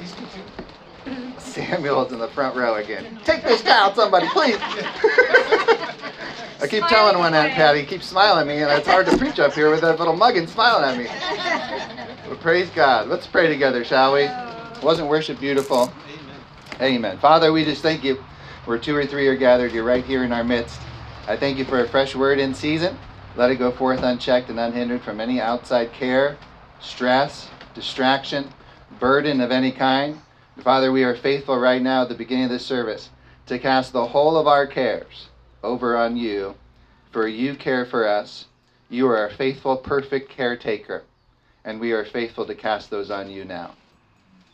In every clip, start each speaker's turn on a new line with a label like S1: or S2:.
S1: Samuel's in the front row again. Take this child, somebody, please. I keep telling one Aunt Patty, keep smiling at me, and it's hard to preach up here with that little muggin smiling at me. But praise God. Let's pray together, shall we? Wasn't worship beautiful? Amen. Amen. Father, we just thank you. Where two or three are gathered, you're right here in our midst. I thank you for a fresh word in season. Let it go forth unchecked and unhindered from any outside care, stress, distraction, burden of any kind. Father, we are faithful right now at the beginning of this service to cast the whole of our cares over on you, for you care for us. You are a faithful, perfect caretaker, and we are faithful to cast those on you now.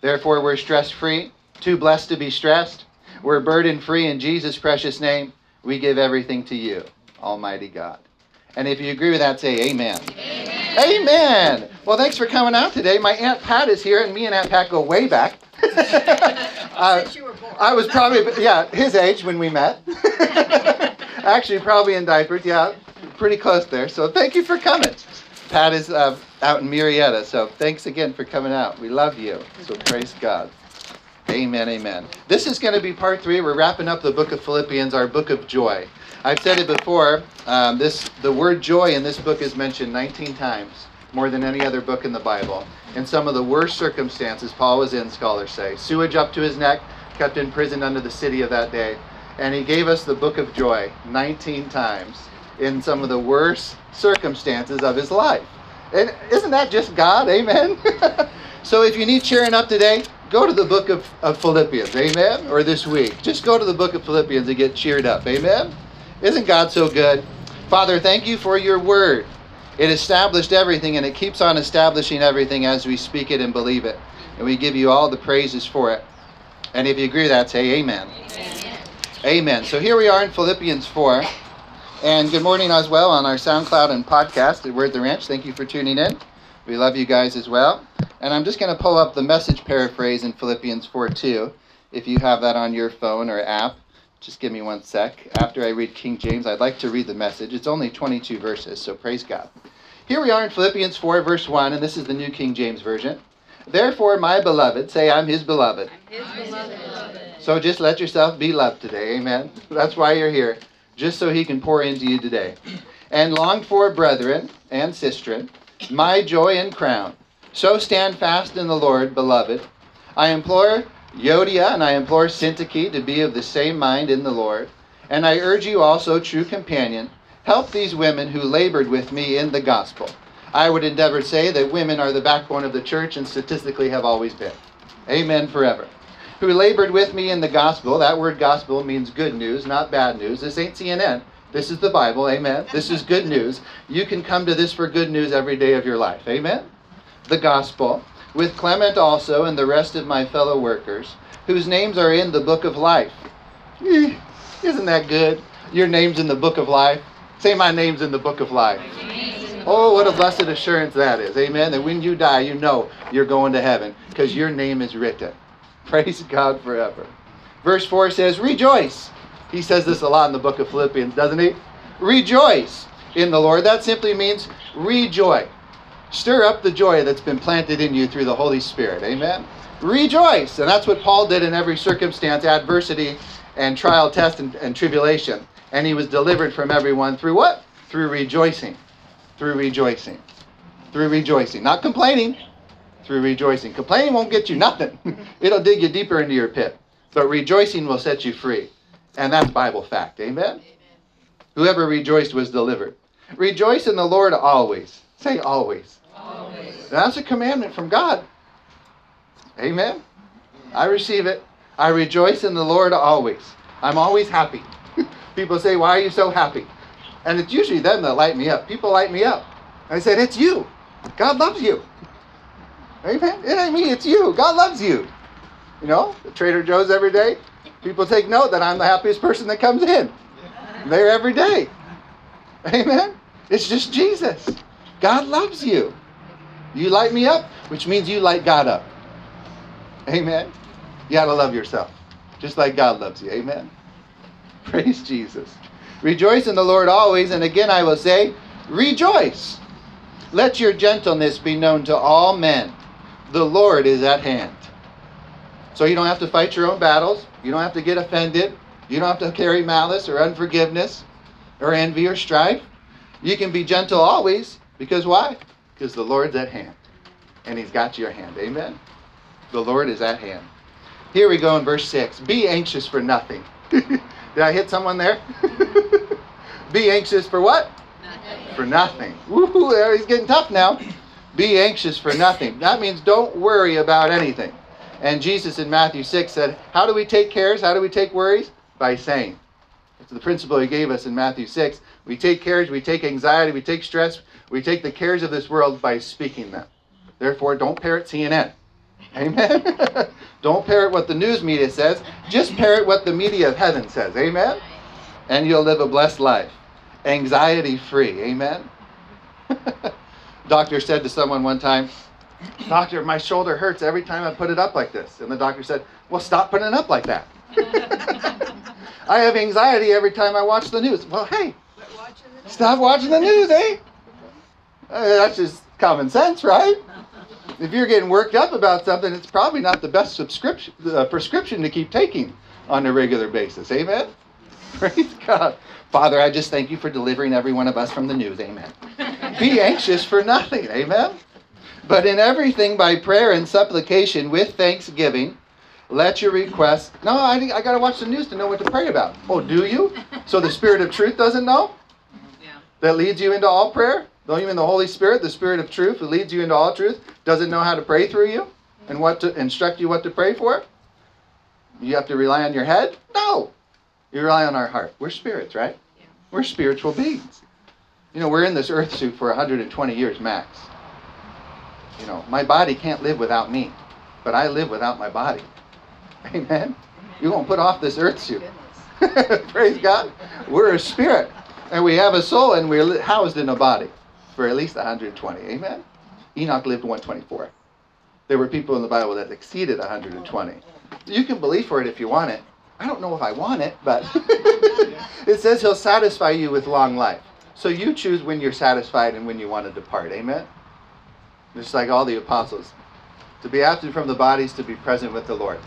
S1: Therefore, we're stress free, too blessed to be stressed. We're burden free in Jesus' precious name. We give everything to you, Almighty God. And if you agree with that, say amen. Amen. Amen. Well, thanks for coming out today. My Aunt Pat is here, and me and Aunt Pat go way back. uh, I was probably, yeah, his age when we met. Actually, probably in diapers. Yeah, pretty close there. So thank you for coming. Pat is uh, out in Murrieta, so thanks again for coming out. We love you. So praise God. Amen, amen. This is going to be part three. We're wrapping up the book of Philippians, our book of joy. I've said it before. Um, this the word joy in this book is mentioned 19 times, more than any other book in the Bible. In some of the worst circumstances Paul was in, scholars say, sewage up to his neck, kept in prison under the city of that day and he gave us the book of joy 19 times in some of the worst circumstances of his life. And isn't that just God? Amen. so if you need cheering up today, go to the book of, of Philippians. Amen. Or this week. Just go to the book of Philippians and get cheered up. Amen. Isn't God so good? Father, thank you for your word. It established everything and it keeps on establishing everything as we speak it and believe it. And we give you all the praises for it. And if you agree with that, say amen. amen. Amen. So here we are in Philippians 4. And good morning as well on our SoundCloud and podcast at Word the Ranch. Thank you for tuning in. We love you guys as well. And I'm just going to pull up the message paraphrase in Philippians 4 2. If you have that on your phone or app, just give me one sec. After I read King James, I'd like to read the message. It's only 22 verses, so praise God. Here we are in Philippians 4, verse 1, and this is the New King James Version. Therefore, my beloved, say, I'm his beloved. I'm his beloved. So just let yourself be loved today. Amen. That's why you're here, just so he can pour into you today. And longed for, brethren and sistren, my joy and crown. So stand fast in the Lord, beloved. I implore Euodia and I implore Syntyche to be of the same mind in the Lord. And I urge you also, true companion, help these women who labored with me in the gospel I would endeavor to say that women are the backbone of the church and statistically have always been. Amen forever. Who labored with me in the gospel. That word gospel means good news, not bad news. This ain't CNN. This is the Bible. Amen. This is good news. You can come to this for good news every day of your life. Amen. The gospel. With Clement also and the rest of my fellow workers, whose names are in the book of life. Isn't that good? Your name's in the book of life. Say, my name's in the book of life. Oh, what a blessed assurance that is. Amen. That when you die, you know you're going to heaven because your name is written. Praise God forever. Verse 4 says, Rejoice. He says this a lot in the book of Philippians, doesn't he? Rejoice in the Lord. That simply means rejoice. Stir up the joy that's been planted in you through the Holy Spirit. Amen. Rejoice. And that's what Paul did in every circumstance, adversity, and trial, test, and, and tribulation. And he was delivered from everyone through what? Through rejoicing through rejoicing. Through rejoicing. Not complaining, through rejoicing. Complaining won't get you nothing, it'll dig you deeper into your pit. But rejoicing will set you free. And that's Bible fact. Amen? Amen. Whoever rejoiced was delivered. Rejoice in the Lord always. Say always. That's a commandment from God. Amen. I receive it. I rejoice in the Lord always. I'm always happy. People say, Why are you so happy? And it's usually them that light me up. People light me up. I said, It's you. God loves you. Amen. It ain't me, it's you. God loves you. You know, the Trader Joe's every day. People take note that I'm the happiest person that comes in. There every day. Amen. It's just Jesus. God loves you. You light me up, which means you light God up. Amen. You got to love yourself, just like God loves you. Amen. Praise Jesus. Rejoice in the Lord always, and again I will say, rejoice. Let your gentleness be known to all men. The Lord is at hand. So you don't have to fight your own battles. You don't have to get offended. You don't have to carry malice or unforgiveness or envy or strife. You can be gentle always because why? Because the Lord's at hand and He's got your hand. Amen. The Lord is at hand. Here we go in verse 6. Be anxious for nothing. Did I hit someone there? Be anxious for what?
S2: Nothing.
S1: For nothing. Woohoo, there he's getting tough now. Be anxious for nothing. That means don't worry about anything. And Jesus in Matthew 6 said, How do we take cares? How do we take worries? By saying. It's the principle he gave us in Matthew 6. We take cares, we take anxiety, we take stress, we take the cares of this world by speaking them. Therefore, don't parrot CNN. Amen. don't parrot what the news media says. Just parrot what the media of heaven says. Amen. And you'll live a blessed life. Anxiety free. Amen. doctor said to someone one time, Doctor, my shoulder hurts every time I put it up like this. And the doctor said, Well, stop putting it up like that. I have anxiety every time I watch the news. Well, hey, stop watching the news, eh? Uh, that's just common sense, right? If you're getting worked up about something, it's probably not the best subscription uh, prescription to keep taking on a regular basis. Amen. Praise God. Father, I just thank you for delivering every one of us from the news. Amen. Be anxious for nothing. Amen. But in everything by prayer and supplication with thanksgiving, let your requests. No, I, I got to watch the news to know what to pray about. Oh, do you? So the Spirit of truth doesn't know?
S2: Yeah.
S1: That leads you into all prayer? Don't even the Holy Spirit, the Spirit of truth, who leads you into all truth, doesn't know how to pray through you and what to instruct you what to pray for? You have to rely on your head? No. You rely on our heart. We're spirits, right?
S2: Yeah.
S1: We're spiritual beings. You know, we're in this earth suit for 120 years max. You know, my body can't live without me, but I live without my body. Amen. You won't put off this earth suit. Praise God. We're a spirit, and we have a soul, and we're housed in a body for at least 120. Amen. Enoch lived 124. There were people in the Bible that exceeded 120. You can believe for it if you want it. I don't know if I want it, but it says he'll satisfy you with long life. So you choose when you're satisfied and when you want to depart. Amen. Just like all the apostles. To be absent from the bodies, to be present with the Lord.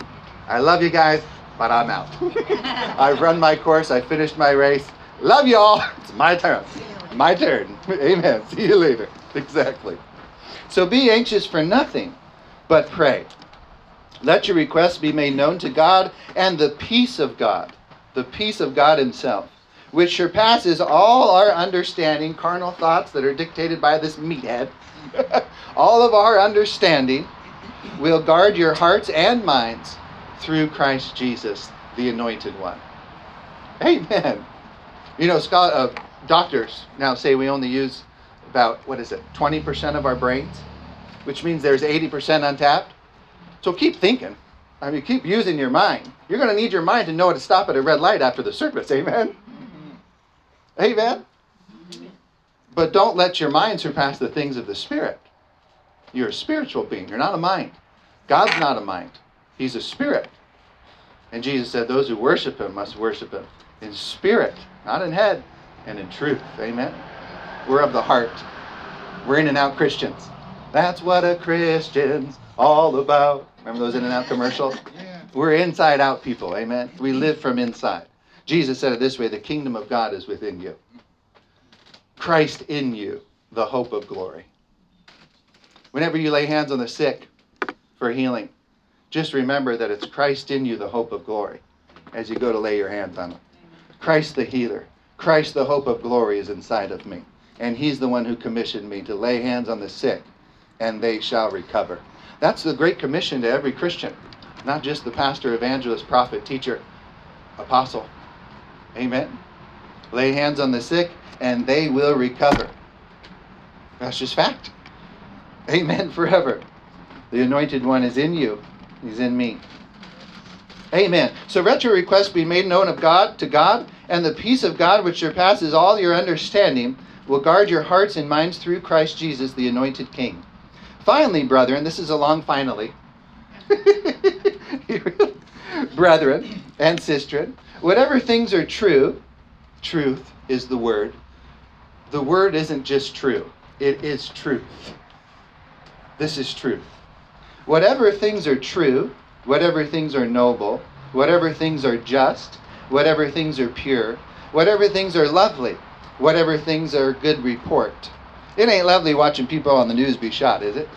S1: I love you guys, but I'm out. I've run my course. I finished my race. Love you all. It's my turn. My turn. Amen. See you later. Exactly. So be anxious for nothing, but pray. Let your requests be made known to God, and the peace of God, the peace of God Himself, which surpasses all our understanding, carnal thoughts that are dictated by this meathead, all of our understanding, will guard your hearts and minds through Christ Jesus, the Anointed One. Amen. You know, Scott, uh, doctors now say we only use about, what is it, 20% of our brains, which means there's 80% untapped. So keep thinking. I mean, keep using your mind. You're going to need your mind to know how to stop at a red light after the service. Amen. Mm-hmm. Amen. But don't let your mind surpass the things of the Spirit. You're a spiritual being. You're not a mind. God's not a mind. He's a spirit. And Jesus said, Those who worship him must worship him in spirit, not in head, and in truth. Amen. We're of the heart. We're in and out Christians. That's what a Christian's all about. Remember those in and out commercials? We're inside out people. Amen. We live from inside. Jesus said it this way the kingdom of God is within you. Christ in you, the hope of glory. Whenever you lay hands on the sick for healing, just remember that it's Christ in you, the hope of glory, as you go to lay your hands on them. Christ the healer, Christ the hope of glory is inside of me. And he's the one who commissioned me to lay hands on the sick, and they shall recover. That's the great commission to every Christian, not just the pastor, evangelist, prophet, teacher, apostle. Amen. Lay hands on the sick, and they will recover. That's just fact. Amen forever. The anointed one is in you. He's in me. Amen. So let your requests be made known of God to God, and the peace of God which surpasses all your understanding will guard your hearts and minds through Christ Jesus, the anointed King. Finally, brethren, this is a long finally. brethren and sistren, whatever things are true, truth is the word. The word isn't just true, it is truth. This is truth. Whatever things are true, whatever things are noble, whatever things are just, whatever things are pure, whatever things are lovely, whatever things are good report. It ain't lovely watching people on the news be shot, is it?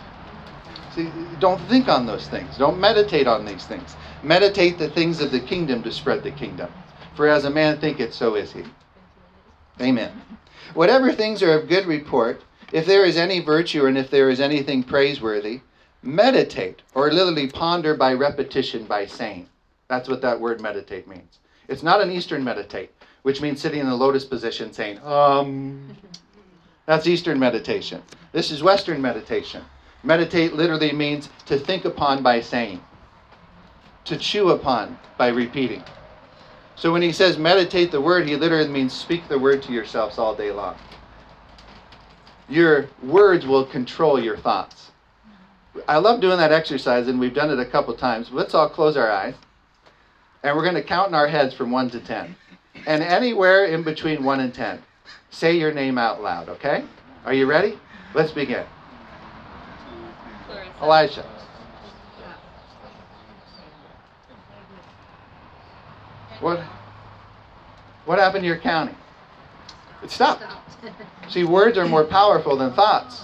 S1: See, don't think on those things. Don't meditate on these things. Meditate the things of the kingdom to spread the kingdom. For as a man thinketh, so is he. Amen. Whatever things are of good report, if there is any virtue and if there is anything praiseworthy, meditate or literally ponder by repetition by saying. That's what that word meditate means. It's not an Eastern meditate, which means sitting in the lotus position saying, um. That's Eastern meditation. This is Western meditation. Meditate literally means to think upon by saying, to chew upon by repeating. So when he says meditate the word, he literally means speak the word to yourselves all day long. Your words will control your thoughts. I love doing that exercise, and we've done it a couple times. Let's all close our eyes, and we're going to count in our heads from 1 to 10. And anywhere in between 1 and 10, say your name out loud, okay? Are you ready? Let's begin. Elijah. What, what happened to your counting? It stopped. See, words are more powerful than thoughts.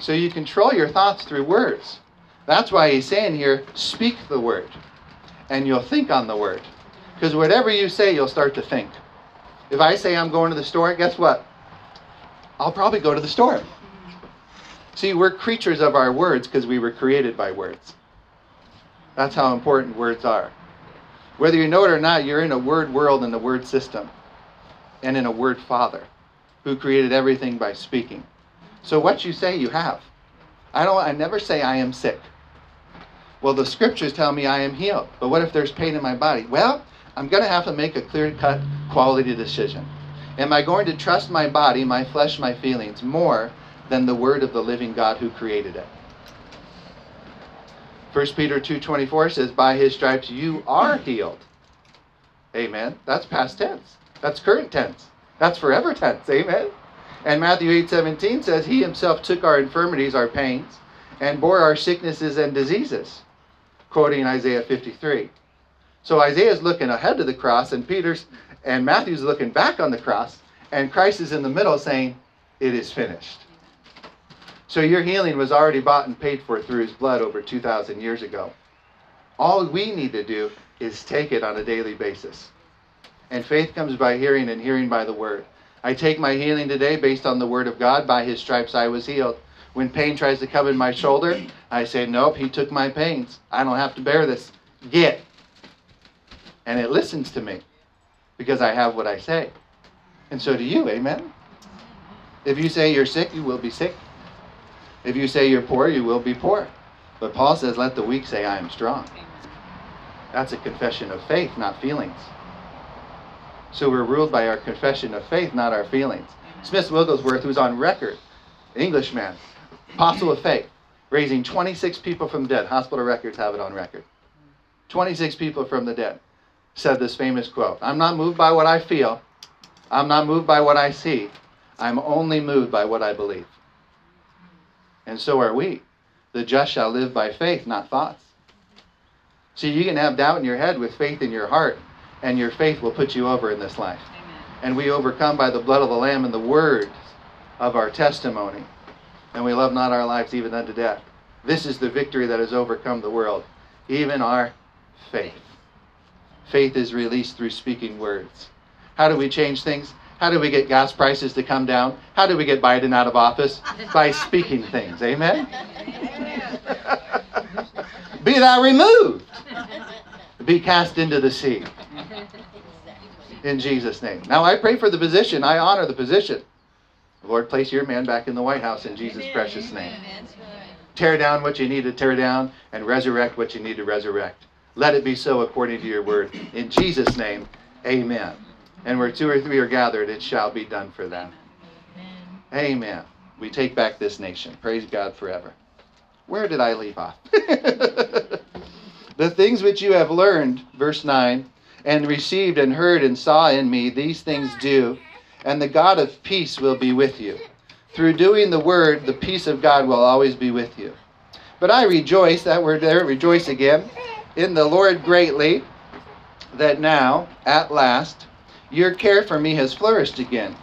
S1: So you control your thoughts through words. That's why he's saying here, speak the word. And you'll think on the word. Because whatever you say, you'll start to think. If I say I'm going to the store, guess what? I'll probably go to the store. See, we're creatures of our words because we were created by words. That's how important words are. Whether you know it or not, you're in a word world and a word system and in a word father who created everything by speaking. So what you say, you have. I don't I never say I am sick. Well, the scriptures tell me I am healed. But what if there's pain in my body? Well, I'm going to have to make a clear-cut quality decision. Am I going to trust my body, my flesh, my feelings more than the word of the living God who created it? 1 Peter 2:24 says by his stripes you are healed. Amen. That's past tense. That's current tense. That's forever tense. Amen. And Matthew 8:17 says he himself took our infirmities, our pains, and bore our sicknesses and diseases. Quoting Isaiah 53. So Isaiah's looking ahead to the cross and Peter's and Matthew's looking back on the cross and Christ is in the middle saying it is finished. So your healing was already bought and paid for through his blood over 2,000 years ago. All we need to do is take it on a daily basis. And faith comes by hearing, and hearing by the word. I take my healing today based on the word of God. By his stripes I was healed. When pain tries to come in my shoulder, I say, Nope, he took my pains. I don't have to bear this. Get. And it listens to me because I have what I say. And so do you, amen? If you say you're sick, you will be sick. If you say you're poor, you will be poor. But Paul says, let the weak say, I am strong. That's a confession of faith, not feelings. So we're ruled by our confession of faith, not our feelings. Smith Wigglesworth, who's on record, Englishman, apostle of faith, raising 26 people from the dead. Hospital records have it on record. 26 people from the dead said this famous quote I'm not moved by what I feel, I'm not moved by what I see, I'm only moved by what I believe. And so are we. The just shall live by faith, not thoughts. See, you can have doubt in your head with faith in your heart, and your faith will put you over in this life. Amen. And we overcome by the blood of the Lamb and the words of our testimony. And we love not our lives even unto death. This is the victory that has overcome the world, even our faith. Faith is released through speaking words. How do we change things? How do we get gas prices to come down? How do we get Biden out of office? By speaking things. Amen? Be thou removed. Be cast into the sea. In Jesus' name. Now I pray for the position. I honor the position. Lord, place your man back in the White House in Jesus' precious name. Tear down what you need to tear down and resurrect what you need to resurrect. Let it be so according to your word. In Jesus' name, amen. And where two or three are gathered, it shall be done for them. Amen. amen. We take back this nation. Praise God forever. Where did I leave off? the things which you have learned, verse 9, and received and heard and saw in me, these things do, and the God of peace will be with you. Through doing the word, the peace of God will always be with you. But I rejoice, that word there, rejoice again. in the Lord greatly that now, at last, your care for me has flourished again.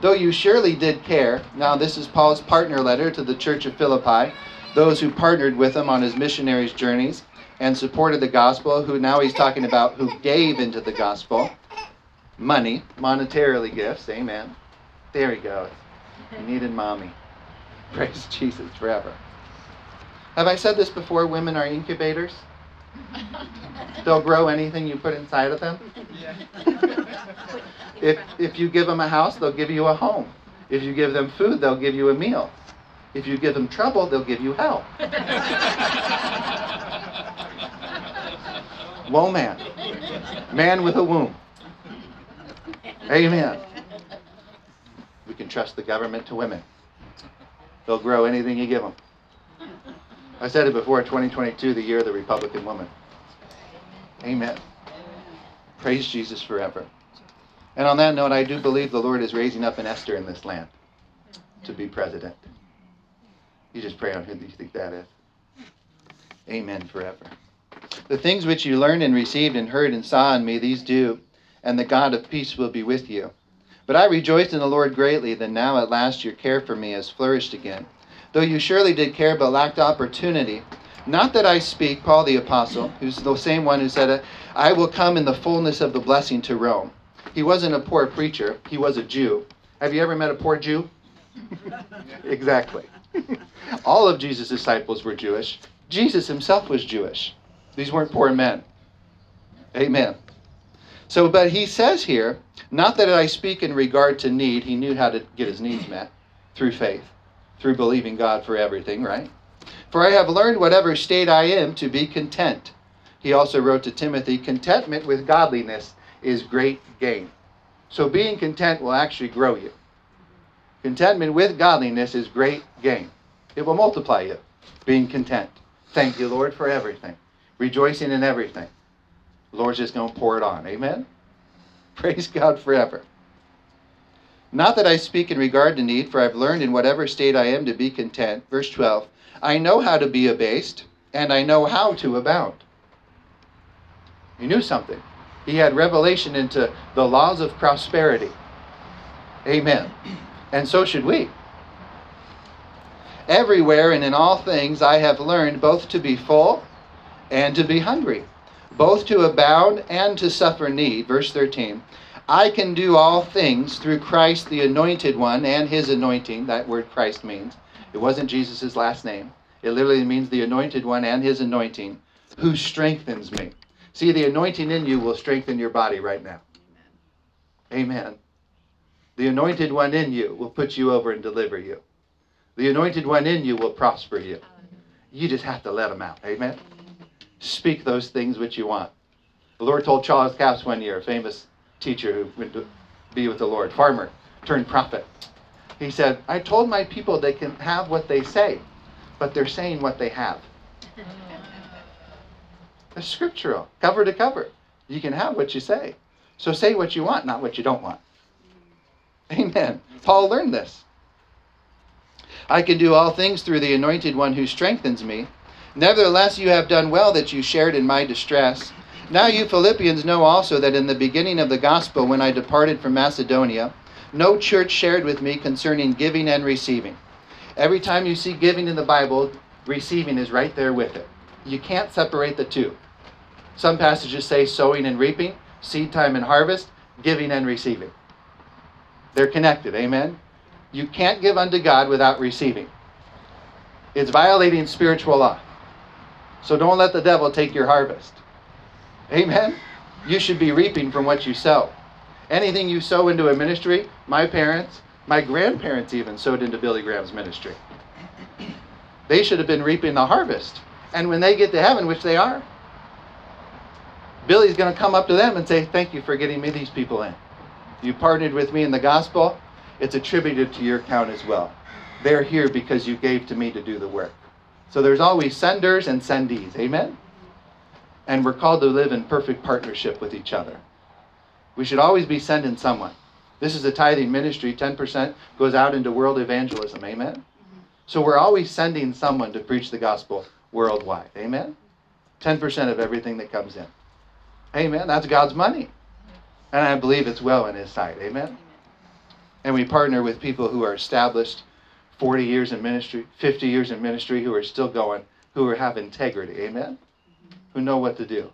S1: Though you surely did care, now this is Paul's partner letter to the church of Philippi, those who partnered with him on his missionaries' journeys and supported the gospel, who now he's talking about who gave into the gospel money, monetarily gifts, amen. There he goes. He needed mommy. Praise Jesus forever. Have I said this before? Women are incubators. They'll grow anything you put inside of them. if, if you give them a house, they'll give you a home. If you give them food, they'll give you a meal. If you give them trouble, they'll give you hell. Woe man. Man with a womb. Amen. We can trust the government to women. They'll grow anything you give them. I said it before 2022, the year of the Republican woman. Amen. Praise Jesus forever. And on that note, I do believe the Lord is raising up an Esther in this land to be president. You just pray on who you think that is. Amen forever. The things which you learned and received and heard and saw in me, these do, and the God of peace will be with you. But I rejoiced in the Lord greatly that now at last your care for me has flourished again, though you surely did care but lacked opportunity. Not that I speak, Paul the Apostle, who's the same one who said, I will come in the fullness of the blessing to Rome. He wasn't a poor preacher, he was a Jew. Have you ever met a poor Jew? exactly. All of Jesus' disciples were Jewish. Jesus himself was Jewish. These weren't poor men. Amen. So, but he says here, not that I speak in regard to need, he knew how to get his needs met through faith, through believing God for everything, right? For I have learned whatever state I am to be content. He also wrote to Timothy, contentment with godliness is great gain. So being content will actually grow you. Contentment with godliness is great gain. It will multiply you, being content. Thank you, Lord, for everything. Rejoicing in everything. The Lord's just going to pour it on. Amen? Praise God forever. Not that I speak in regard to need, for I've learned in whatever state I am to be content. Verse 12 I know how to be abased, and I know how to abound. He knew something. He had revelation into the laws of prosperity. Amen. And so should we. Everywhere and in all things I have learned both to be full and to be hungry, both to abound and to suffer need. Verse 13. I can do all things through Christ the anointed one and his anointing. That word Christ means. It wasn't Jesus' last name. It literally means the anointed one and his anointing, who strengthens me. See, the anointing in you will strengthen your body right now. Amen. The anointed one in you will put you over and deliver you. The anointed one in you will prosper you. You just have to let him out. Amen. Speak those things which you want. The Lord told Charles Capps one year, a famous teacher who went to be with the Lord, farmer turned prophet. He said, I told my people they can have what they say, but they're saying what they have. It's scriptural, cover to cover. You can have what you say. So say what you want, not what you don't want. Amen. Paul learned this. I can do all things through the anointed one who strengthens me. Nevertheless, you have done well that you shared in my distress. Now you Philippians know also that in the beginning of the gospel, when I departed from Macedonia, no church shared with me concerning giving and receiving. Every time you see giving in the Bible, receiving is right there with it. You can't separate the two. Some passages say sowing and reaping, seed time and harvest, giving and receiving. They're connected, amen? You can't give unto God without receiving. It's violating spiritual law. So don't let the devil take your harvest. Amen? You should be reaping from what you sow. Anything you sow into a ministry, my parents, my grandparents even sowed into Billy Graham's ministry. They should have been reaping the harvest. And when they get to heaven, which they are, Billy's going to come up to them and say, Thank you for getting me these people in. You partnered with me in the gospel, it's attributed to your account as well. They're here because you gave to me to do the work. So there's always senders and sendees. Amen? And we're called to live in perfect partnership with each other. We should always be sending someone. This is a tithing ministry. 10% goes out into world evangelism. Amen? So we're always sending someone to preach the gospel worldwide. Amen? 10% of everything that comes in. Amen. That's God's money. And I believe it's well in His sight. Amen. And we partner with people who are established 40 years in ministry, 50 years in ministry, who are still going, who are, have integrity. Amen. Who know what to do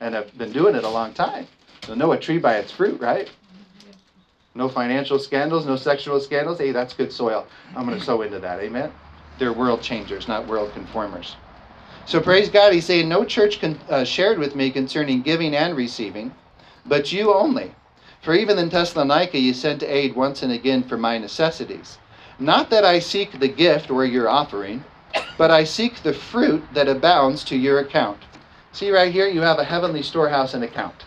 S1: and have been doing it a long time. They'll know a tree by its fruit, right? No financial scandals, no sexual scandals. Hey, that's good soil. I'm going to sow into that. Amen. They're world changers, not world conformers. So praise God. He's saying, No church con- uh, shared with me concerning giving and receiving, but you only. For even in Thessalonica you sent aid once and again for my necessities. Not that I seek the gift or your offering, but I seek the fruit that abounds to your account. See right here, you have a heavenly storehouse and account.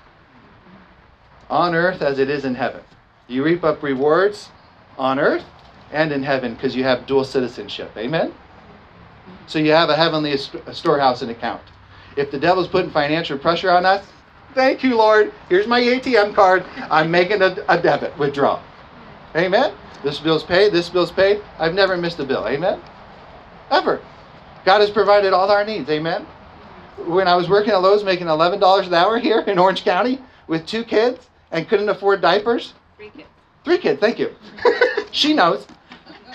S1: On earth as it is in heaven. You reap up rewards on earth and in heaven because you have dual citizenship. Amen? So you have a heavenly storehouse and account. If the devil's putting financial pressure on us, thank you, Lord. Here's my ATM card. I'm making a, a debit withdrawal. Amen? This bill's paid. This bill's paid. I've never missed a bill. Amen? Ever. God has provided all our needs. Amen? When I was working at Lowe's making $11 an hour here in Orange County with two kids and couldn't afford diapers,
S2: Three kids.
S1: Three kids, thank you. she knows.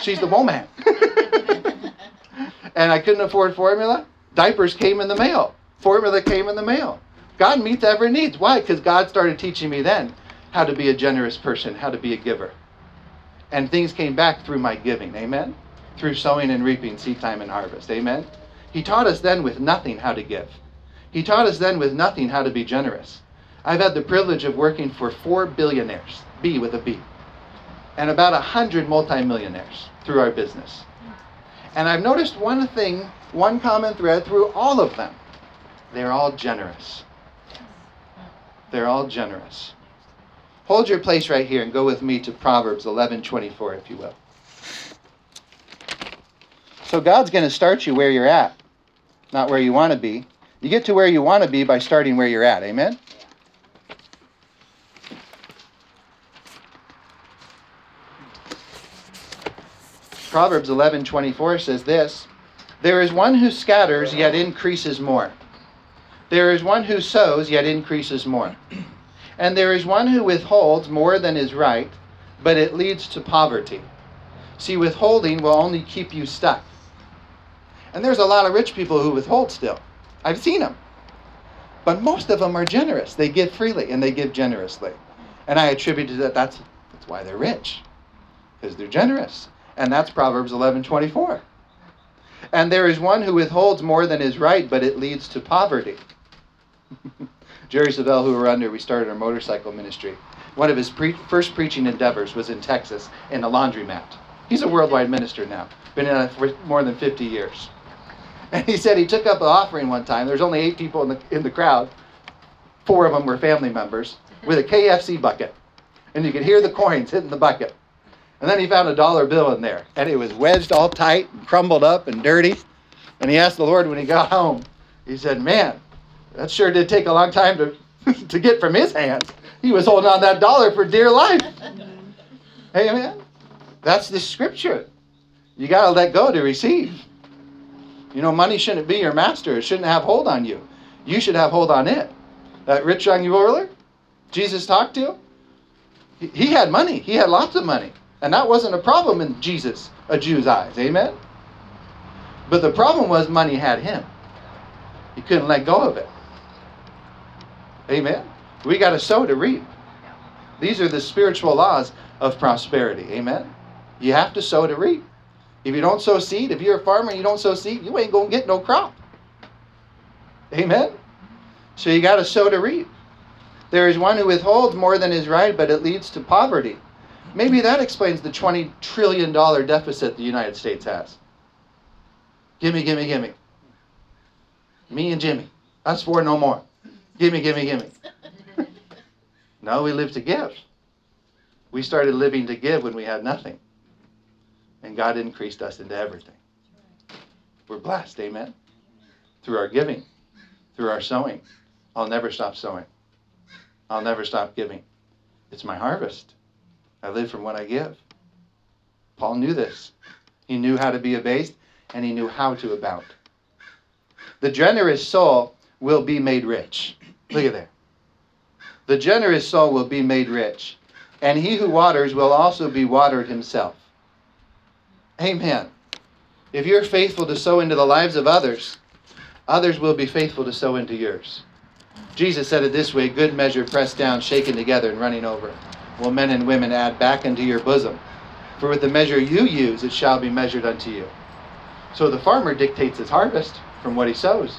S1: She's the woman. and I couldn't afford formula. Diapers came in the mail. Formula came in the mail. God meets every needs. Why? Because God started teaching me then how to be a generous person, how to be a giver. And things came back through my giving. Amen? Through sowing and reaping, seed time and harvest. Amen? He taught us then with nothing how to give. He taught us then with nothing how to be generous. I've had the privilege of working for four billionaires, B with a B and about a 100 multimillionaires through our business. And I've noticed one thing, one common thread through all of them. They're all generous. They're all generous. Hold your place right here and go with me to Proverbs 11:24 if you will. So God's going to start you where you're at, not where you want to be. You get to where you want to be by starting where you're at. Amen. Proverbs 11:24 says this, "There is one who scatters yet increases more. There is one who sows yet increases more. And there is one who withholds more than is right, but it leads to poverty." See, withholding will only keep you stuck. And there's a lot of rich people who withhold still. I've seen them. But most of them are generous. They give freely and they give generously. And I attribute to that that's that's why they're rich. Because they're generous and that's Proverbs 11:24. And there is one who withholds more than is right, but it leads to poverty. Jerry Savelle, who we're under, we started our motorcycle ministry. One of his pre- first preaching endeavors was in Texas in a laundromat. He's a worldwide minister now, been in it for more than 50 years. And he said he took up an offering one time. There's only eight people in the, in the crowd. Four of them were family members with a KFC bucket. And you could hear the coins hitting the bucket. And then he found a dollar bill in there, and it was wedged all tight and crumbled up and dirty. And he asked the Lord when he got home, he said, Man, that sure did take a long time to, to get from his hands. He was holding on that dollar for dear life. Amen. That's the scripture. You got to let go to receive. You know, money shouldn't be your master. It shouldn't have hold on you. You should have hold on it. That rich young ruler Jesus talked to, he had money. He had lots of money. And that wasn't a problem in Jesus, a Jew's eyes. Amen? But the problem was money had him. He couldn't let go of it. Amen? We got to sow to reap. These are the spiritual laws of prosperity. Amen? You have to sow to reap. If you don't sow seed, if you're a farmer and you don't sow seed, you ain't going to get no crop. Amen? So you got to sow to reap. There is one who withholds more than is right, but it leads to poverty. Maybe that explains the $20 trillion deficit the United States has. Gimme, gimme, gimme. Me and Jimmy. Us four, no more. Gimme, gimme, gimme. no, we live to give. We started living to give when we had nothing. And God increased us into everything. We're blessed, amen? Through our giving, through our sowing. I'll never stop sowing. I'll never stop giving. It's my harvest. I live from what I give. Paul knew this. He knew how to be abased and he knew how to abound. The generous soul will be made rich. Look at there. The generous soul will be made rich, and he who waters will also be watered himself. Amen. If you're faithful to sow into the lives of others, others will be faithful to sow into yours. Jesus said it this way good measure pressed down, shaken together, and running over. Will men and women add back into your bosom? For with the measure you use, it shall be measured unto you. So the farmer dictates his harvest from what he sows.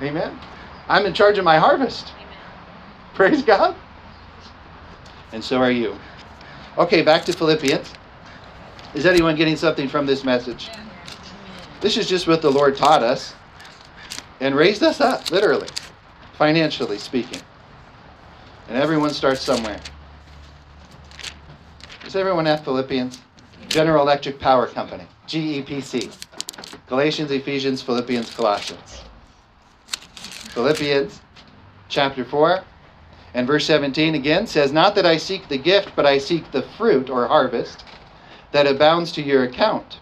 S1: Yeah. Amen. I'm in charge of my harvest. Amen. Praise God. And so are you. Okay, back to Philippians. Is anyone getting something from this message? This is just what the Lord taught us and raised us up, literally, financially speaking. And everyone starts somewhere. Does everyone have Philippians? General Electric Power Company, GEPC. Galatians, Ephesians, Philippians, Colossians. Philippians chapter 4 and verse 17 again says, Not that I seek the gift, but I seek the fruit or harvest that abounds to your account.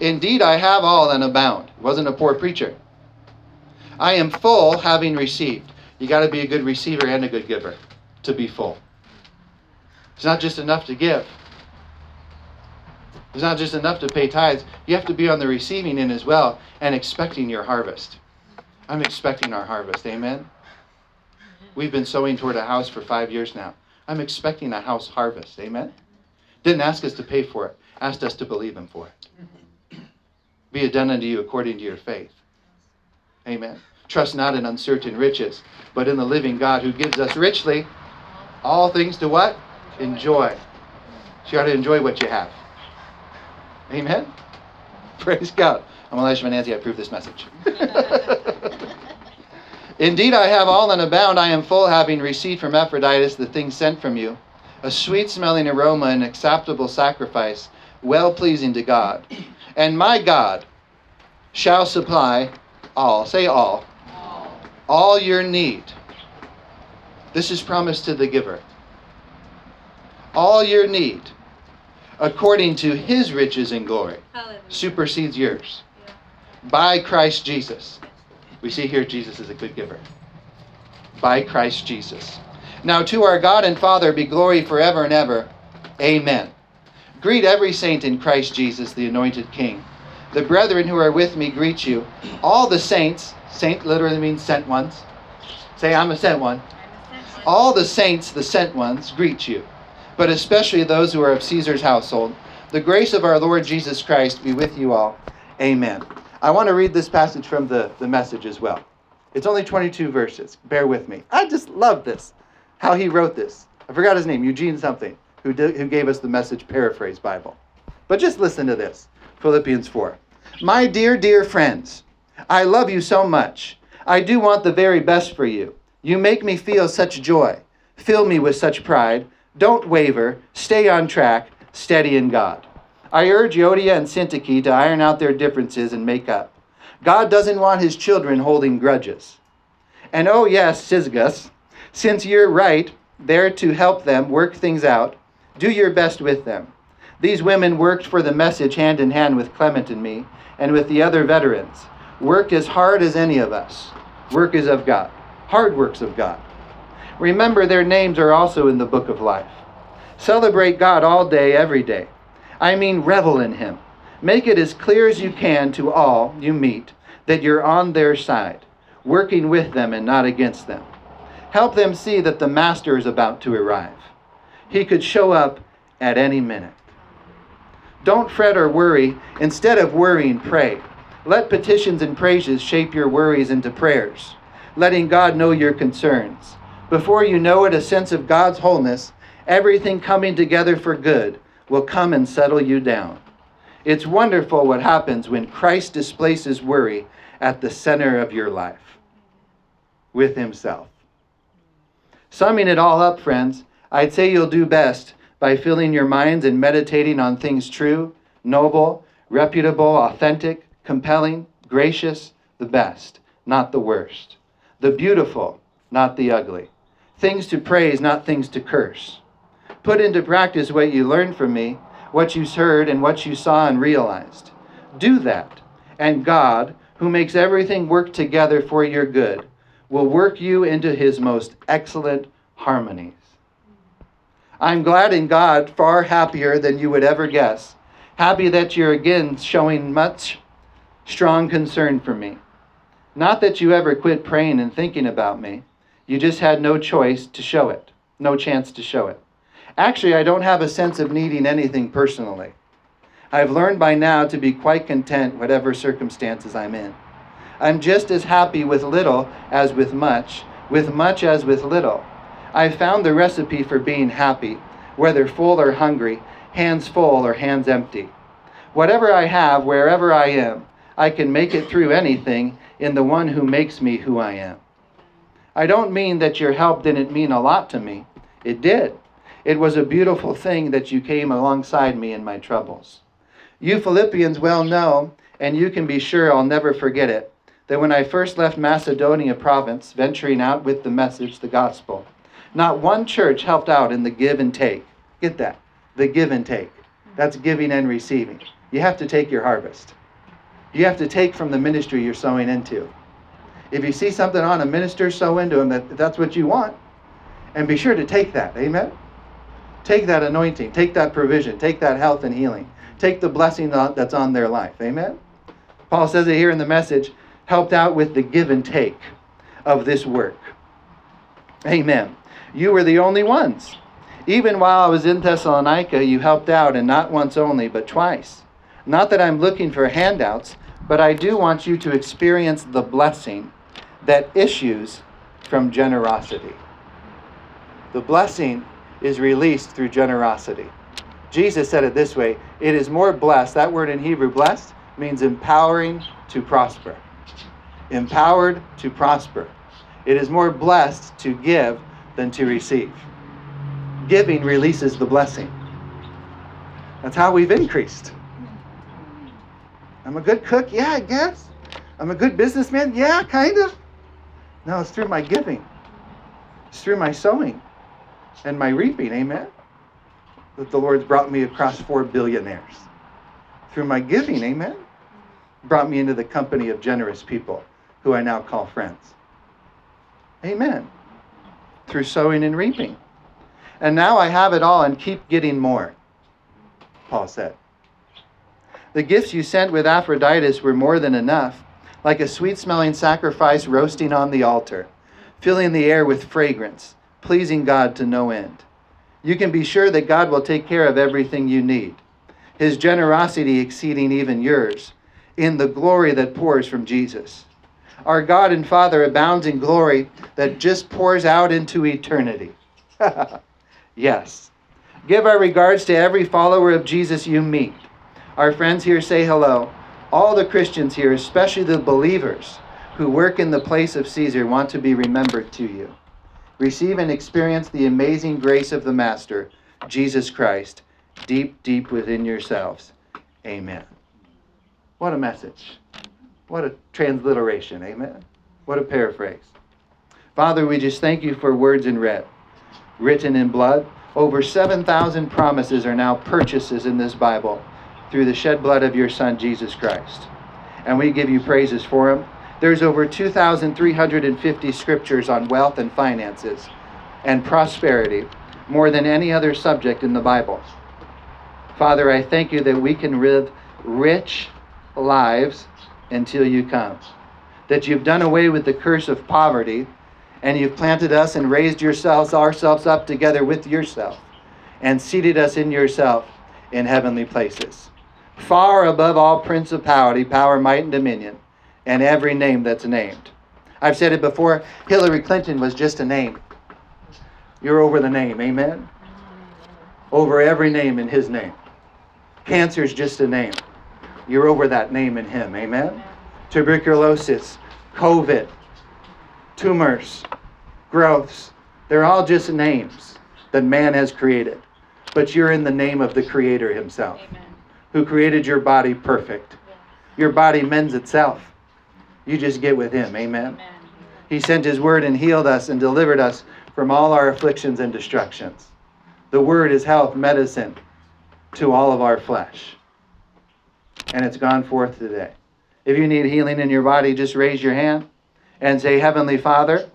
S1: Indeed, I have all and abound. Wasn't a poor preacher. I am full, having received. You got to be a good receiver and a good giver to be full. It's not just enough to give. It's not just enough to pay tithes. You have to be on the receiving end as well and expecting your harvest. I'm expecting our harvest. Amen. We've been sowing toward a house for five years now. I'm expecting a house harvest. Amen. Didn't ask us to pay for it, asked us to believe Him for it. Be it done unto you according to your faith. Amen. Trust not in uncertain riches, but in the living God who gives us richly all things to what? Enjoy. So you ought to enjoy what you have. Amen? Praise God. I'm Elisha. I approve this message. Indeed, I have all and abound. I am full, having received from Epaphroditus the thing sent from you, a sweet smelling aroma, an acceptable sacrifice, well pleasing to God. And my God shall supply all, say all, all, all your need. This is promised to the giver. All your need according to his riches and glory Hallelujah. supersedes yours. By Christ Jesus. We see here Jesus is a good giver. By Christ Jesus. Now to our God and Father be glory forever and ever. Amen. Greet every saint in Christ Jesus, the anointed King. The brethren who are with me greet you. All the saints, saint literally means sent ones. Say, I'm a sent one. All the saints, the sent ones, greet you but especially those who are of Caesar's household. The grace of our Lord Jesus Christ be with you all. Amen. I want to read this passage from the, the message as well. It's only 22 verses. Bear with me. I just love this, how he wrote this. I forgot his name, Eugene something, who, did, who gave us the message paraphrase Bible. But just listen to this Philippians 4. My dear, dear friends, I love you so much. I do want the very best for you. You make me feel such joy, fill me with such pride don't waver. Stay on track. Steady in God. I urge Euodia and Syntyche to iron out their differences and make up. God doesn't want his children holding grudges. And oh, yes, Syzygus, since you're right there to help them work things out, do your best with them. These women worked for the message hand in hand with Clement and me, and with the other veterans. Work as hard as any of us. Work is of God. Hard works of God. Remember, their names are also in the book of life. Celebrate God all day, every day. I mean, revel in Him. Make it as clear as you can to all you meet that you're on their side, working with them and not against them. Help them see that the Master is about to arrive. He could show up at any minute. Don't fret or worry. Instead of worrying, pray. Let petitions and praises shape your worries into prayers, letting God know your concerns. Before you know it, a sense of God's wholeness, everything coming together for good, will come and settle you down. It's wonderful what happens when Christ displaces worry at the center of your life with Himself. Summing it all up, friends, I'd say you'll do best by filling your minds and meditating on things true, noble, reputable, authentic, compelling, gracious, the best, not the worst, the beautiful, not the ugly things to praise, not things to curse. Put into practice what you learned from me, what you heard, and what you saw and realized. Do that, and God, who makes everything work together for your good, will work you into his most excellent harmonies. I'm glad in God, far happier than you would ever guess. Happy that you're again showing much strong concern for me. Not that you ever quit praying and thinking about me. You just had no choice to show it, no chance to show it. Actually, I don't have a sense of needing anything personally. I've learned by now to be quite content whatever circumstances I'm in. I'm just as happy with little as with much, with much as with little. I've found the recipe for being happy, whether full or hungry, hands full or hands empty. Whatever I have, wherever I am, I can make it through anything in the one who makes me who I am. I don't mean that your help didn't mean a lot to me. It did. It was a beautiful thing that you came alongside me in my troubles. You Philippians well know, and you can be sure I'll never forget it, that when I first left Macedonia province, venturing out with the message, the gospel, not one church helped out in the give and take. Get that? The give and take. That's giving and receiving. You have to take your harvest. You have to take from the ministry you're sowing into. If you see something on a minister, sow into him that that's what you want. And be sure to take that. Amen? Take that anointing, take that provision, take that health and healing take the blessing that's on their life. Amen? Paul says it here in the message helped out with the give and take of this work. Amen. You were the only ones. Even while I was in Thessalonica, you helped out, and not once only, but twice. Not that I'm looking for handouts, but I do want you to experience the blessing that issues from generosity. The blessing is released through generosity. Jesus said it this way it is more blessed. That word in Hebrew, blessed, means empowering to prosper. Empowered to prosper. It is more blessed to give than to receive. Giving releases the blessing. That's how we've increased. I'm a good cook? Yeah, I guess. I'm a good businessman? Yeah, kind of. No, it's through my giving, it's through my sowing and my reaping. Amen that the Lord's brought me across four billionaires. Through my giving, amen, brought me into the company of generous people who I now call friends. Amen. Through sowing and reaping. And now I have it all and keep getting more, Paul said. The gifts you sent with Epaphroditus were more than enough, like a sweet smelling sacrifice roasting on the altar, filling the air with fragrance, pleasing God to no end you can be sure that God will take care of everything you need, His generosity exceeding even yours, in the glory that pours from Jesus. Our God and Father abounds in glory that just pours out into eternity. yes. Give our regards to every follower of Jesus you meet. Our friends here say hello. All the Christians here, especially the believers who work in the place of Caesar, want to be remembered to you receive and experience the amazing grace of the Master, Jesus Christ, deep, deep within yourselves. Amen. What a message. What a transliteration. Amen. What a paraphrase. Father, we just thank you for words in red, written in blood. Over 7,000 promises are now purchases in this Bible through the shed blood of your Son, Jesus Christ. And we give you praises for him. There's over 2,350 scriptures on wealth and finances and prosperity, more than any other subject in the Bible. Father, I thank you that we can live rich lives until you come. That you've done away with the curse of poverty and you've planted us and raised yourselves ourselves up together with yourself and seated us in yourself in heavenly places. Far above all principality, power, might, and dominion and every name that's named. I've said it before Hillary Clinton was just a name. You're over the name, amen? Over every name in his name. Cancer is just a name. You're over that name in him, amen? Tuberculosis, COVID, tumors, growths, they're all just names that man has created. But you're in the name of the Creator Himself, amen. who created your body perfect. Your body mends itself. You just get with Him. Amen. Amen. He sent His word and healed us and delivered us from all our afflictions and destructions. The word is health, medicine to all of our flesh. And it's gone forth today. If you need healing in your body, just raise your hand and say, Heavenly Father,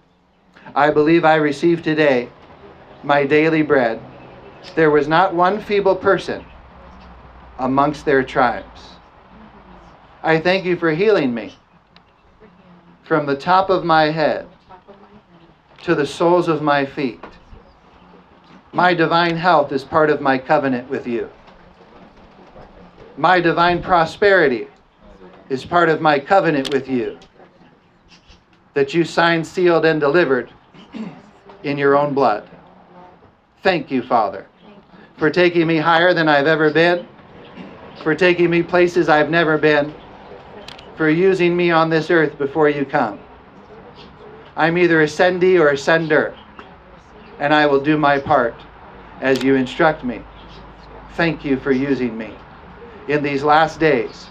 S1: I believe I received today my daily bread. There was not one feeble person amongst their tribes. I thank you for healing me from the top of my head to the soles of my feet. My divine health is part of my covenant with you. My divine prosperity is part of my covenant with you that you signed, sealed, and delivered in your own blood. Thank you, Father, for taking me higher than I've ever been, for taking me places I've never been, for using me on this earth before you come. I'm either a sendee or a sender, and I will do my part as you instruct me. Thank you for using me in these last days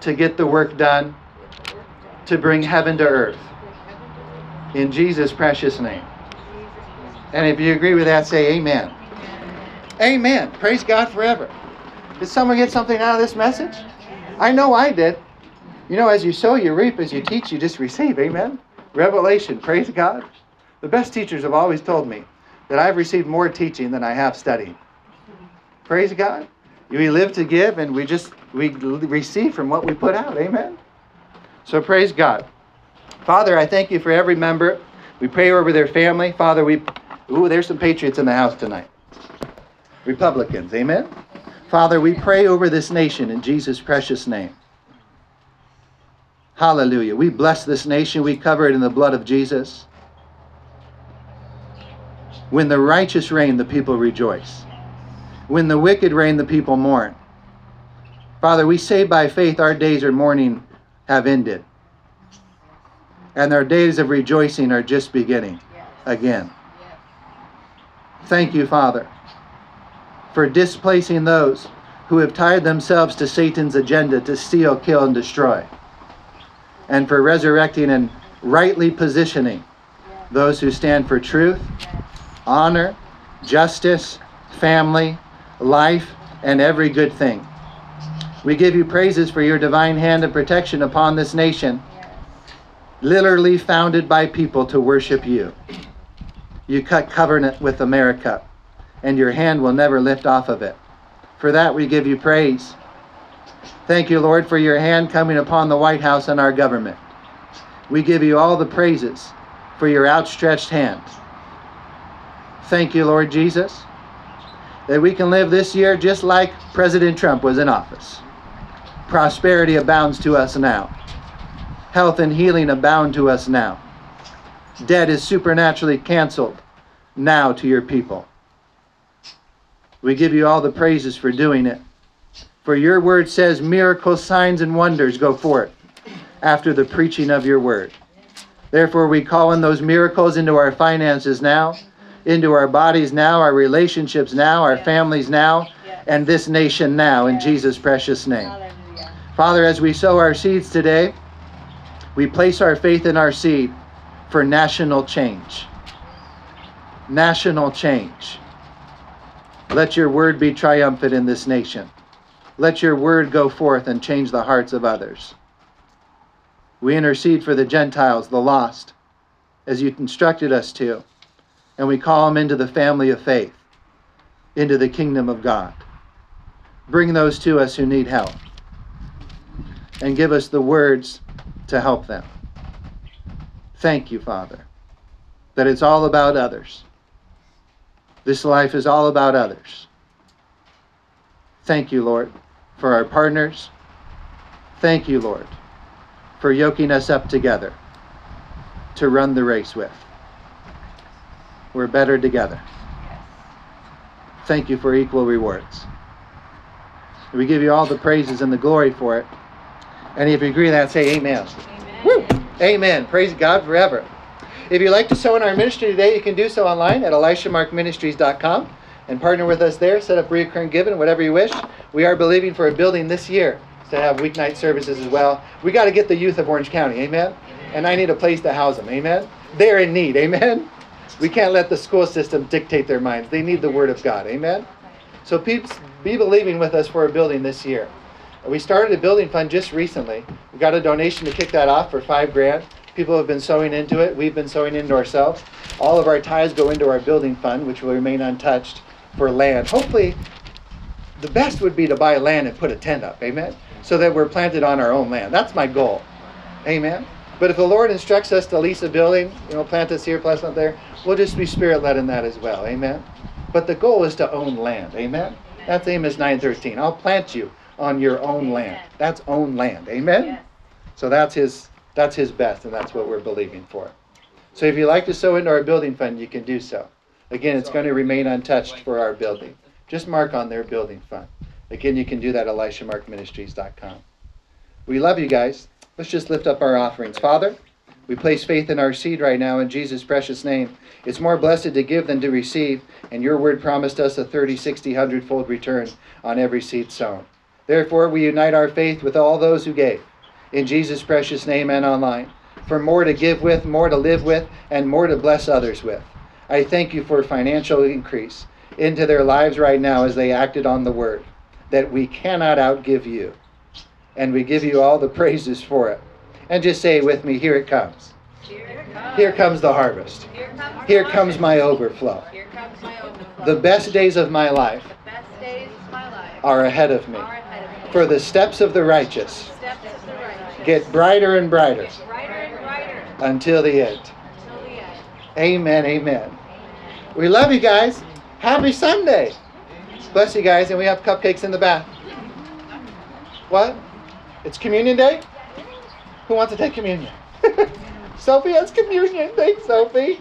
S1: to get the work done, to bring heaven to earth. In Jesus' precious name. And if you agree with that, say amen. Amen. Praise God forever. Did someone get something out of this message? I know I did. You know, as you sow, you reap. As you teach, you just receive. Amen. Revelation. Praise God. The best teachers have always told me that I've received more teaching than I have studied. Praise God. We live to give and we just we receive from what we put out. Amen. So praise God. Father, I thank you for every member. We pray over their family. Father, we ooh, there's some patriots in the house tonight. Republicans. Amen. Father, we pray over this nation in Jesus' precious name. Hallelujah. We bless this nation. We cover it in the blood of Jesus. When the righteous reign, the people rejoice. When the wicked reign, the people mourn. Father, we say by faith our days of mourning have ended. And our days of rejoicing are just beginning again. Thank you, Father, for displacing those who have tied themselves to Satan's agenda to steal, kill, and destroy. And for resurrecting and rightly positioning those who stand for truth honor, justice, family, life, and every good thing. We give you praises for your divine hand of protection upon this nation, literally founded by people to worship you. You cut covenant with America, and your hand will never lift off of it. For that we give you praise. Thank you, Lord, for your hand coming upon the White House and our government. We give you all the praises for your outstretched hand. Thank you, Lord Jesus, that we can live this year just like President Trump was in office. Prosperity abounds to us now. Health and healing abound to us now. Debt is supernaturally canceled now to your people. We give you all the praises for doing it. For your word says miracles, signs, and wonders go forth after the preaching of your word. Therefore, we call in those miracles into our finances now into our bodies now, our relationships now, our families now, and this nation now, in Jesus' precious name. Father, as we sow our seeds today, we place our faith in our seed for national change. National change. Let your word be triumphant in this nation. Let your word go forth and change the hearts of others. We intercede for the Gentiles, the lost, as you instructed us to and we call them into the family of faith, into the kingdom of God. Bring those to us who need help, and give us the words to help them. Thank you, Father, that it's all about others. This life is all about others. Thank you, Lord, for our partners. Thank you, Lord, for yoking us up together to run the race with. We're better together. Thank you for equal rewards. We give you all the praises and the glory for it. And if you agree with that, say amen. Amen. Amen. Praise God forever. If you'd like to sow in our ministry today, you can do so online at elishamarkministries.com and partner with us there. Set up recurring giving, whatever you wish. We are believing for a building this year to have weeknight services as well. We got to get the youth of Orange County. Amen. And I need a place to house them. Amen. They're in need. Amen. We can't let the school system dictate their minds. They need the Word of God. Amen? So peeps, be believing with us for a building this year. We started a building fund just recently. We got a donation to kick that off for five grand. People have been sowing into it. We've been sowing into ourselves. All of our ties go into our building fund, which will remain untouched for land. Hopefully, the best would be to buy land and put a tent up. Amen. So that we're planted on our own land. That's my goal. Amen. But if the Lord instructs us to lease a building, you know, plant us here, plant us there, we'll just be spirit led in that as well. Amen. But the goal is to own land. Amen. That's Amos 9:13. I'll plant you on your own land. That's own land. Amen. So that's his that's his best, and that's what we're believing for. So if you'd like to sow into our building fund, you can do so. Again, it's going to remain untouched for our building. Just mark on their building fund. Again, you can do that at elishamarkministries.com. We love you guys. Let's just lift up our offerings. Father, we place faith in our seed right now in Jesus' precious name. It's more blessed to give than to receive, and your word promised us a 30, 60, 100 fold return on every seed sown. Therefore, we unite our faith with all those who gave. In Jesus' precious name and online. For more to give with, more to live with, and more to bless others with. I thank you for financial increase into their lives right now as they acted on the word that we cannot outgive you. And we give you all the praises for it. And just say with me, here it comes. Here comes, the harvest. Here comes, my overflow. The best days of my life, are ahead of me. For the steps of the righteous get brighter and brighter, until the end. Amen, amen. We love you guys. Happy Sunday. Bless you guys, and we have cupcakes in the back. What? It's communion day? Who wants to take communion? Sophie has communion. Thanks, Sophie.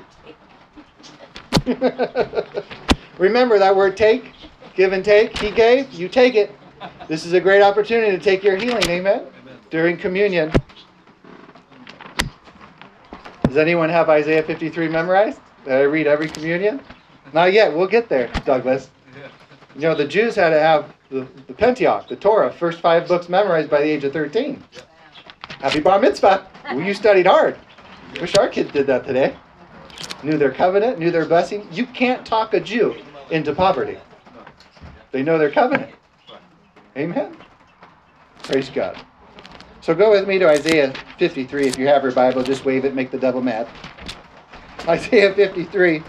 S1: Remember that word take, give and take. He gave, you take it. This is a great opportunity to take your healing, amen? amen. During communion. Does anyone have Isaiah 53 memorized? Did I read every communion? Not yet. We'll get there, Douglas. You know, the Jews had to have the, the Pentateuch, the Torah, first five books memorized by the age of 13. Happy bar mitzvah. Well, you studied hard. Wish our kids did that today. Knew their covenant, knew their blessing. You can't talk a Jew into poverty. They know their covenant. Amen. Praise God. So go with me to Isaiah 53. If you have your Bible, just wave it, make the devil mad. Isaiah 53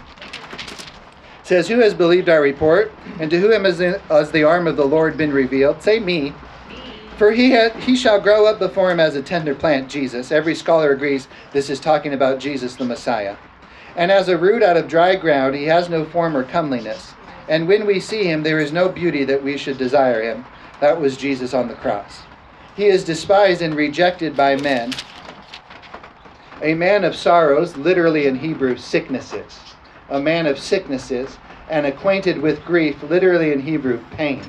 S1: says, Who has believed our report? And to whom has, the arm of the Lord been revealed? Say, Me. For he, had, he shall grow up before him as a tender plant, Jesus. Every scholar agrees this is talking about Jesus the Messiah. And as a root out of dry ground, he has no form or comeliness. And when we see him, there is no beauty that we should desire him. That was Jesus on the cross. He is despised and rejected by men, a man of sorrows, literally in Hebrew, sicknesses. A man of sicknesses, and acquainted with grief, literally in Hebrew, pain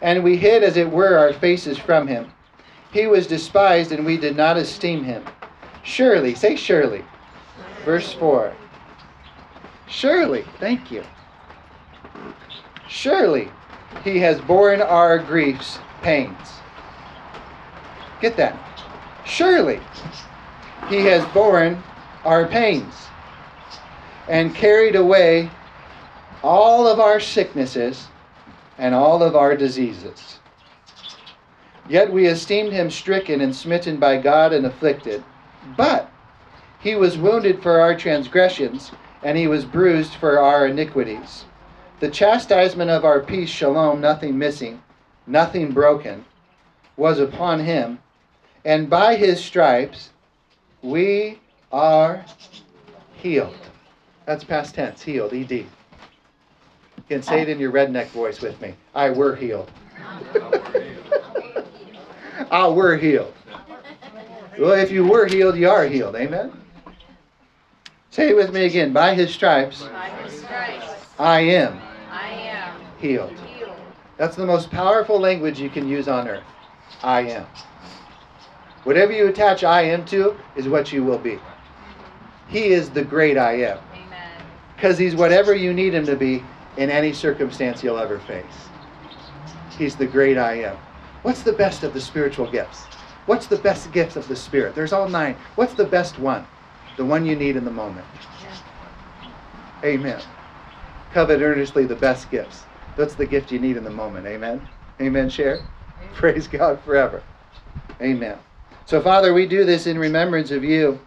S1: and we hid, as it were, our faces from him. He was despised, and we did not esteem him. Surely, say surely. Verse 4. Surely, thank you. Surely, he has borne our griefs, pains. Get that. Surely, he has borne our pains and carried away all of our sicknesses and all of our diseases. Yet we esteemed him stricken and smitten by God and afflicted. But he was wounded for our transgressions, and he was bruised for our iniquities. The chastisement of our peace, shalom, nothing missing, nothing broken, was upon him, and by his stripes we are healed. That's past tense, healed, ED can say it in your redneck voice with me. I were healed. I were healed. Well, if you were healed, you are healed. Amen. Say it with me again. By his stripes, By his stripes I, am I am healed. healed. That's the most powerful language you can use on earth. I am. Whatever you attach I am to is what you will be. He is the great I am. Because he's whatever you need him to be in any circumstance you'll ever face. He's the great I am. What's the best of the spiritual gifts? What's the best gift of the Spirit? There's all nine. What's the best one? The one you need in the moment. Amen. Covet earnestly the best gifts. That's the gift you need in the moment. Amen. Amen, share. Praise God forever. Amen. So, Father, we do this in remembrance of you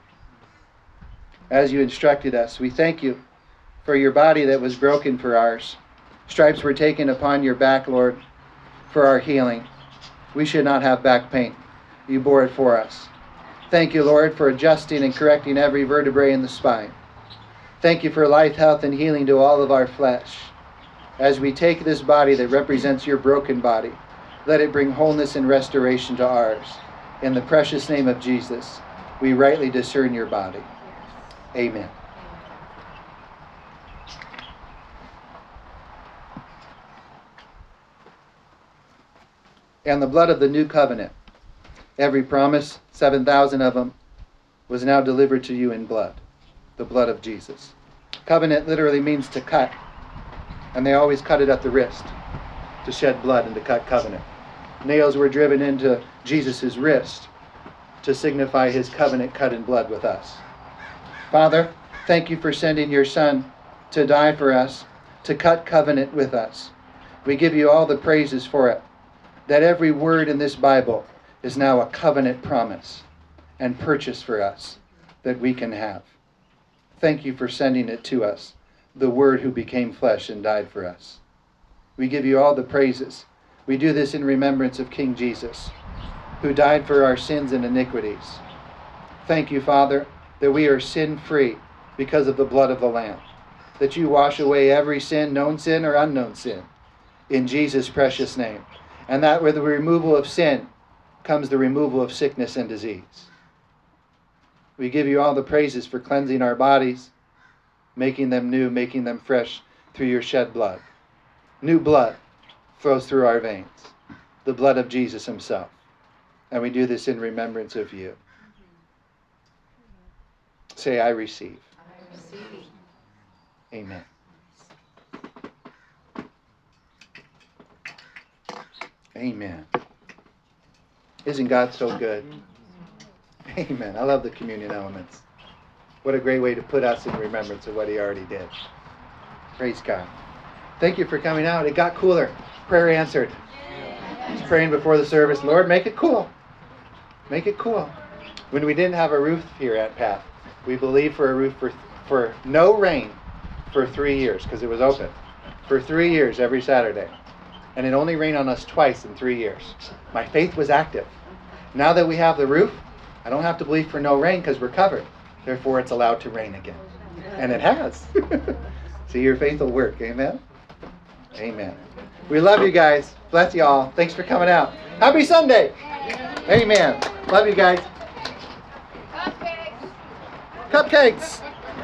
S1: as you instructed us. We thank you for your body that was broken for ours. Stripes were taken upon your back, Lord, for our healing. We should not have back pain. You bore it for us. Thank you, Lord, for adjusting and correcting every vertebrae in the spine. Thank you for life, health, and healing to all of our flesh. As we take this body that represents your broken body, let it bring wholeness and restoration to ours. In the precious name of Jesus, we rightly discern your body. Amen. And the blood of the new covenant, every promise, 7,000 of them, was now delivered to you in blood, the blood of Jesus. Covenant literally means to cut, and they always cut it at the wrist to shed blood and to cut covenant. Nails were driven into Jesus' wrist to signify his covenant cut in blood with us. Father, thank you for sending your Son to die for us, to cut covenant with us. We give you all the praises for it. That every word in this Bible is now a covenant promise and purchase for us that we can have. Thank you for sending it to us, the Word who became flesh and died for us. We give you all the praises. We do this in remembrance of King Jesus, who died for our sins and iniquities. Thank you, Father, that we are sin free because of the blood of the Lamb, that you wash away every sin, known sin or unknown sin, in Jesus' precious name, and that with the removal of sin comes the removal of sickness and disease. We give you all the praises for cleansing our bodies, making them new, making them fresh through your shed blood. New blood flows through our veins, the blood of Jesus himself. And we do this in remembrance of you. Say, I receive. I receive. Amen. Amen. Isn't God so good? Amen. I love the communion elements. What a great way to put us in remembrance of what He already did. Praise God. Thank you for coming out. It got cooler. Prayer answered. He's praying before the service, Lord, make it cool. Make it cool. When we didn't have a roof here at Path, we believed for a roof for, for no rain for three years because it was open. For three years every Saturday. And it only rained on us twice in three years. My faith was active. Now that we have the roof, I don't have to believe for no rain because we're covered. Therefore, it's allowed to rain again. And it has. See, your faith will work. Amen? Amen. We love you guys. Bless you all. Thanks for coming out. Happy Sunday. Amen. Love you guys. Cupcakes. Cupcakes.